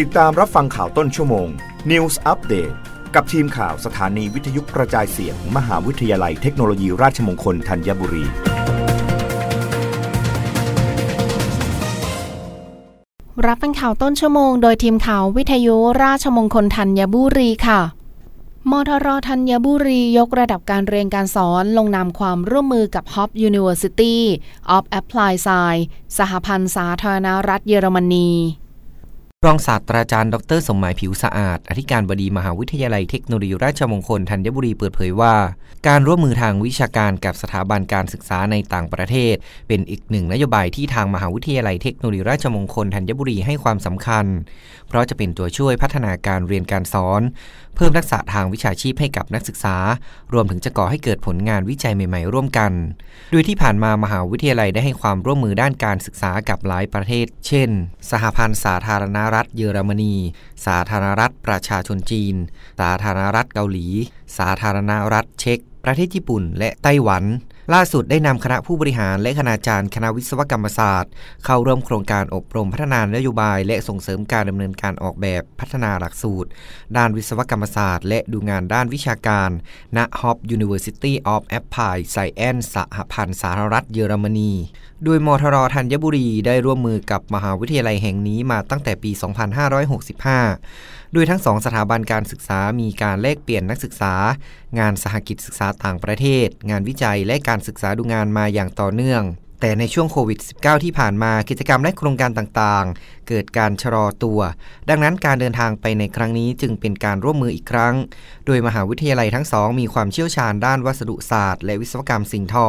ติดตามรับฟังข่าวต้นชั่วโมง News Update กับทีมข่าวสถานีวิทยุกระจายเสียงมมหาวิทยาลัยเทคโนโลยีราชมงคลธัญบุรี รับเป็นข่าวต้นชั่วโมงโดยทีมข่าววิทยุราชมงคลธัญบุรีค่ะมทรธัญบุรียกระดับการเรียนการสอนลงนามความร่วมมือกับ Hop University of Applied Science สหพันธ์สาธารณรัฐเยอรมนี รองศาสตราจารย์ดรสมหมายผิวสะอาด อธิการบดีมหาวิทยาลัยเทคโนโลยีราชมงคลธัญบุรีเปิดเผยว่า การร่วมมือทางวิชาการกับสถาบันการศึกษาในต่างประเทศ เป็นอีกหนึ่งนโยบายที่ทางมหาวิทยาลัยเทคโนโลยีราชมงคลธัญบุรีให้ความสำคัญ เพราะจะเป็นตัวช่วยพัฒนาการเรียนการสอน เพิ่มทักษะทางวิชาชีพให้กับนักศึกษา รวมถึงจะก่อให้เกิดผลงานวิจัยใหม่ ๆ ร่วมกัน โดยที่ผ่านมามหาวิทยาลัยได้ให้ความร่วมมือด้านการศึกษากับหลายประเทศ เช่น สหพันธ์สาธารณรัฐเยอรมนี สาธารณรัฐประชาชนจีน สาธารณรัฐเกาหลี สาธารณรัฐเช็ก ประเทศญี่ปุ่น และไต้หวัน ล่าสุดได้นำคณะผู้บริหารและคณาจารย์คณะวิศวกรรมศาสตร์ เข้าร่วมโครงการอบรมพัฒนานโยบาย และส่งเสริมการดำเนินการออกแบบพัฒนาหลักสูตร ด้านวิศวกรรมศาสตร์ และดูงานด้านวิชาการ ณ Hop University of Applied Science สหพันธ์สาธารณรัฐเยอรมนี โดยมทรธัญบุรีได้ร่วมมือกับมหาวิทยาลัยแห่งนี้มาตั้งแต่ปี 2565 โดยทั้งสองสถาบันการศึกษามีการแลกเปลี่ยนนักศึกษา งานสหกิจศึกษาต่างประเทศ งานวิจัยและการศึกษาดูงานมาอย่างต่อเนื่อง แต่ในช่วงโควิด -19 ที่ผ่านมากิจกรรมและโครงการต่างๆ เกิดการชะลอตัว ดังนั้นการเดินทางไปในครั้งนี้จึงเป็นการร่วมมืออีกครั้ง โดยมหาวิทยาลัยทั้งสองมีความเชี่ยวชาญด้านวัสดุศาสตร์ และวิศวกรรมสิ่งทอ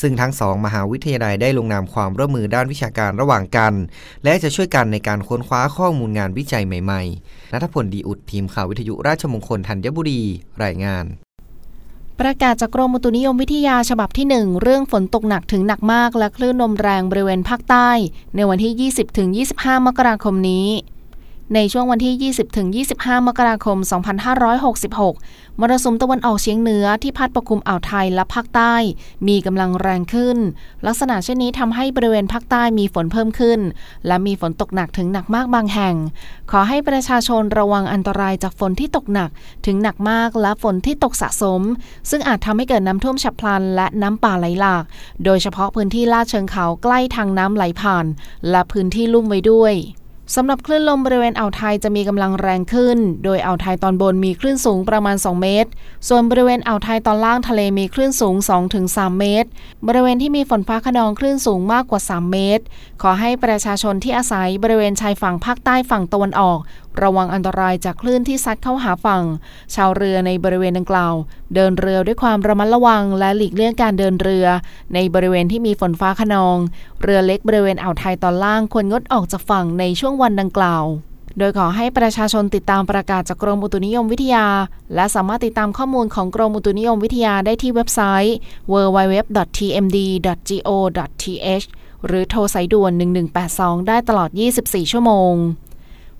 ซึ่งทั้งสองมหาวิทยาลัยได้ลงนามความร่วมมือด้านวิชาการระหว่างกัน และจะช่วยกันในการค้นคว้าข้อมูลงานวิจัยใหม่ๆนัทพลดีอุดทีมข่าววิทยุราชมงคลธัญบุรีรายงาน ประกาศจากกรมอุตุนิยมวิทยาฉบับที่ 1 เรื่องฝนตกหนักถึงหนักมากและคลื่นลมแรงบริเวณภาคใต้ ในวันที่ 20-25 มกราคมนี้ ในช่วงวันที่ 20-25 มกราคม 2566 มรสุมตะวันออกเฉียงเหนือที่พัดปกคลุมอ่าวไทยและภาคใต้ มีกำลังแรงขึ้น ลักษณะเช่นนี้ทำให้บริเวณภาคใต้มีฝนเพิ่มขึ้น และมีฝนตกหนักถึงหนักมากบางแห่ง ขอให้ประชาชนระวังอันตรายจากฝนที่ตกหนักถึงหนักมากและฝนที่ตกสะสม ซึ่งอาจทำให้เกิดน้ำท่วมฉับพลัน และน้ำป่าไหลหลาก โดยเฉพาะพื้นที่ลาดเชิงเขาใกล้ทางน้ำไหลผ่าน และพื้นที่ลุ่มไว้ด้วย สำหรับคลื่นลมบริเวณอ่าวไทยจะมีกำลังแรงขึ้น โดยอ่าวไทยตอนบนมีคลื่นสูงประมาณ 2 เมตร ส่วนบริเวณอ่าวไทยตอนล่างทะเลมีคลื่นสูง 2-3 เมตร บริเวณที่มีฝนฟ้าขนองคลื่นสูงมากกว่า 3 เมตร ขอให้ประชาชนที่อาศัยบริเวณชายฝั่งภาคใต้ฝั่งตะวันออก ระวังอันตรายจากคลื่นที่ซัดเข้าหาฝั่ง ชาวเรือในบริเวณดังกล่าว เดินเรือด้วยความระมัดระวังและหลีกเลี่ยงการเดินเรือ ในบริเวณที่มีฝนฟ้าขนอง เรือเล็กบริเวณอ่าวไทยตอนล่างควรงดออกจากฝั่งในช่วงวันดังกล่าว โดยขอให้ประชาชนติดตามประกาศจากกรมอุตุนิยมวิทยา และสามารถติดตามข้อมูลของกรมอุตุนิยมวิทยาได้ที่เว็บไซต์ www.tmd.go.th หรือโทรสายด่วน 1182 ได้ตลอด 24 ชั่วโมง